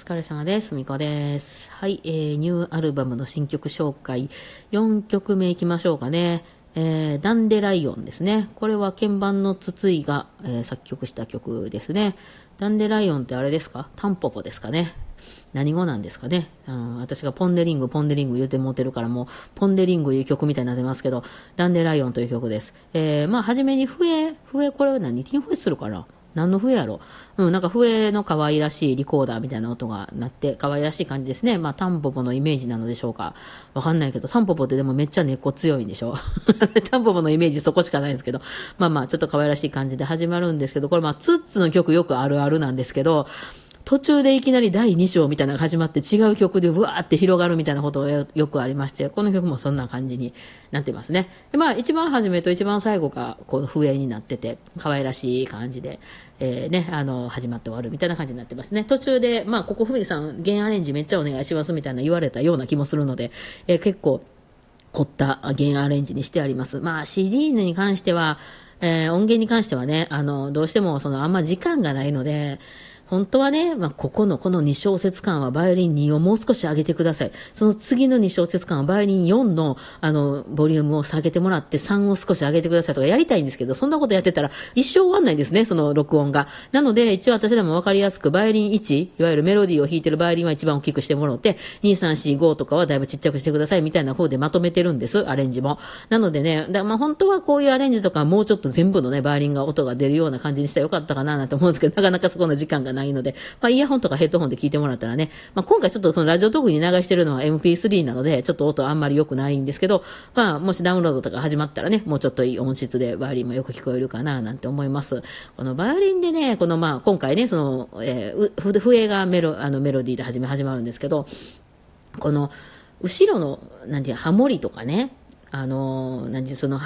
疲れ様です。みこです。はい、えー、ニューアルバムの新曲紹介、4曲目いきましょうかね。えー、ダンデライオンですね。これは鍵盤の筒井が、えー作曲した曲ですね。ダンデライオンってあれですか？タンポポですかね。何語なんですかね、うん、私がポンデリング、ポンデリング言うて持ってるからもう、ポンデリングいう曲みたいになってますけど、ダンデライオンという曲です。えー、まあ、はじめに笛、笛、これは何？ティン笛するかな？何の笛やろ？うん、なんか笛の可愛らしいリコーダーみたいな音が鳴って、可愛らしい感じですね。まあ、タンポポのイメージなのでしょうか。わかんないけど、タンポポってでもめっちゃ根っこ強いんでしょ？タンポポのイメージそこしかないんですけど、まあまあ、ちょっと可愛らしい感じで始まるんですけど、これまあ、ツッツの曲よくあるあるなんですけど、途中でいきなり第2章みたいなのが始まって違う曲でうわーって広がるみたいなことがよくありまして、この曲もそんな感じになってますね。まあ一番初めと一番最後がこの笛になってて、可愛らしい感じで、えー、ね、あの、始まって終わるみたいな感じになってますね。途中で、まあここふみさん、弦アレンジめっちゃお願いしますみたいな言われたような気もするので、えー結構凝った弦アレンジにしてあります。まあ CD に関しては、えー音源に関してはね、あの、どうしてもそのあんま時間がないので、本当はね、まあ、ここのこの2小節間はバイオリン2をもう少し上げてください。その次の2小節間はバイオリン4の、あの、ボリュームを下げてもらって3を少し上げてくださいとかやりたいんですけど、そんなことやってたら一生終わんないんですね、その録音が。なので、一応私でもわかりやすく、バイオリン1、いわゆるメロディーを弾いてるバイオリンは一番大きくしてもらって、2、3、4、5とかはだいぶちっちゃくしてくださいみたいな方でまとめてるんです、アレンジも。なのでね、だまあ本当はこういうアレンジとかもうちょっと全部のね、バイオリンが音が出るような感じにしたらよかったかななんて思うんですけど、なかなかそこの時間がないないので、まあイヤホンとかヘッドホンで聞いてもらったらね、まあ今回ちょっとそのラジオトークに流してるのは MP3 なので、ちょっと音あんまり良くないんですけど、まあもしダウンロードとか始まったらね、もうちょっといい音質でバイオリンもよく聞こえるかななんて思います。このバイオリンでね、このまあ今回ね、その、えー、笛がメロ、あのメロディーで始め始まるんですけど、この、後ろの、なんていう、ハモリとかね、あの何時、その、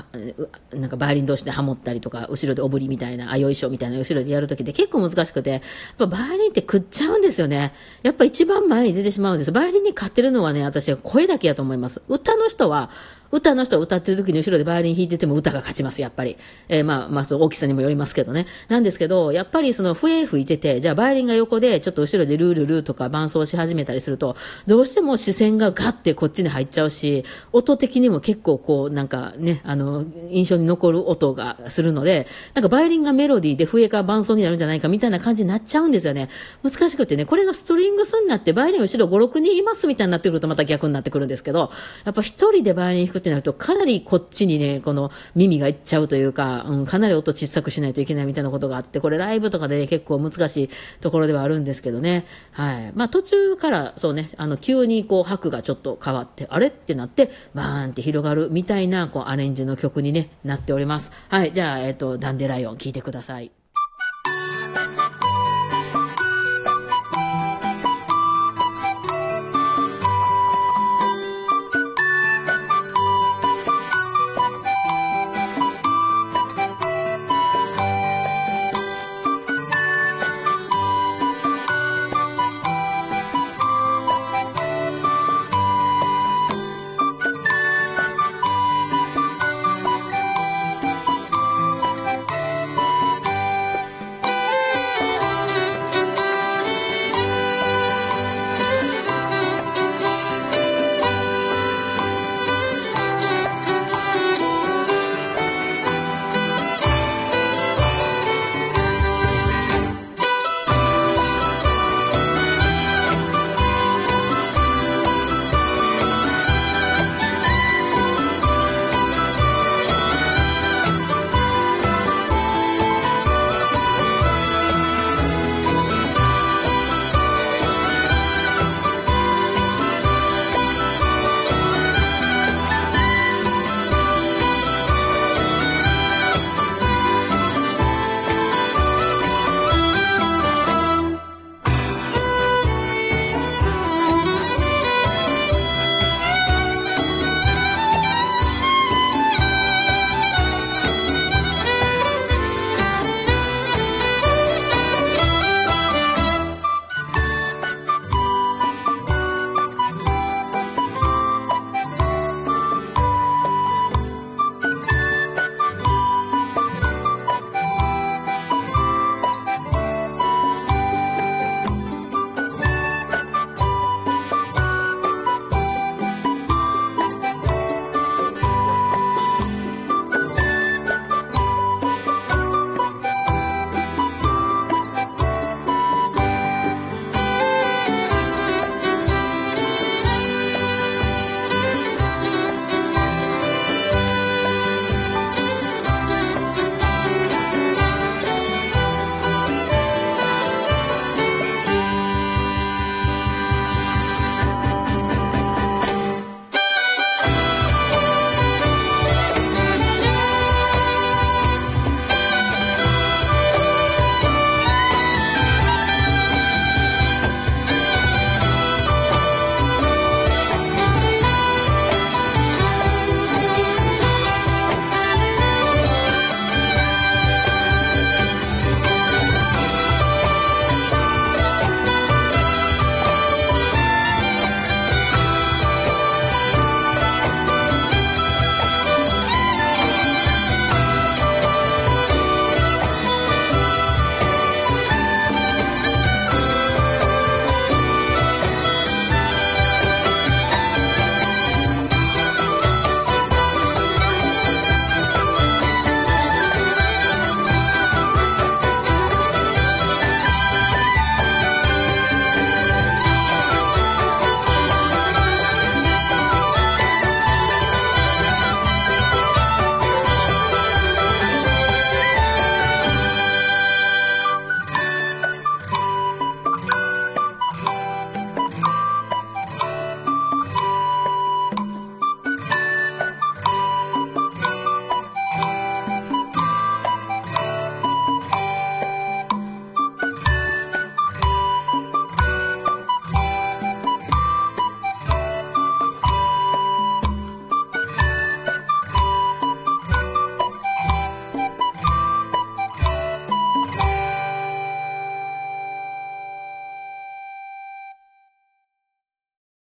なんかバイオリン同士でハモったりとか、後ろでおぶりみたいな、あ、よいしょみたいな後ろでやるときって結構難しくて、やっぱバイオリンって食っちゃうんですよね。やっぱ一番前に出てしまうんです。バイオリンに勝ってるのはね、私は声だけやと思います。歌の人は、歌の人は歌ってる時に後ろでバイオリン弾いてても歌が勝ちます、やっぱり。えーまあ、まあ、その大きさにもよりますけどね。なんですけど、やっぱりその笛吹いてて、じゃあバイオリンが横でちょっと後ろでルールルーとか伴奏し始めたりすると、どうしても視線がガッてこっちに入っちゃうし、音的にも結構こう、なんかね、あの、印象に残る音がするので、なんかバイオリンがメロディーで笛が伴奏になるんじゃないかみたいな感じになっちゃうんですよね。難しくてね、これがストリングスになって、バイオリン後ろ5、6人いますみたいになってくるとまた逆になってくるんですけど、やっぱ一人でバイオリン弾くってなると、かなりこっちにね、この耳がいっちゃうというか、うん、かなり音小さくしないといけないみたいなことがあって、これライブとかで、ね、結構難しいところではあるんですけどね。はい。まあ途中から、そうね、あの、急にこう、拍がちょっと変わって、あれ？ってなって、バーンって広がるみたいな、こう、アレンジの曲にね、なっております。はい。じゃあ、えっ、と、ダンデライオン聴いてください。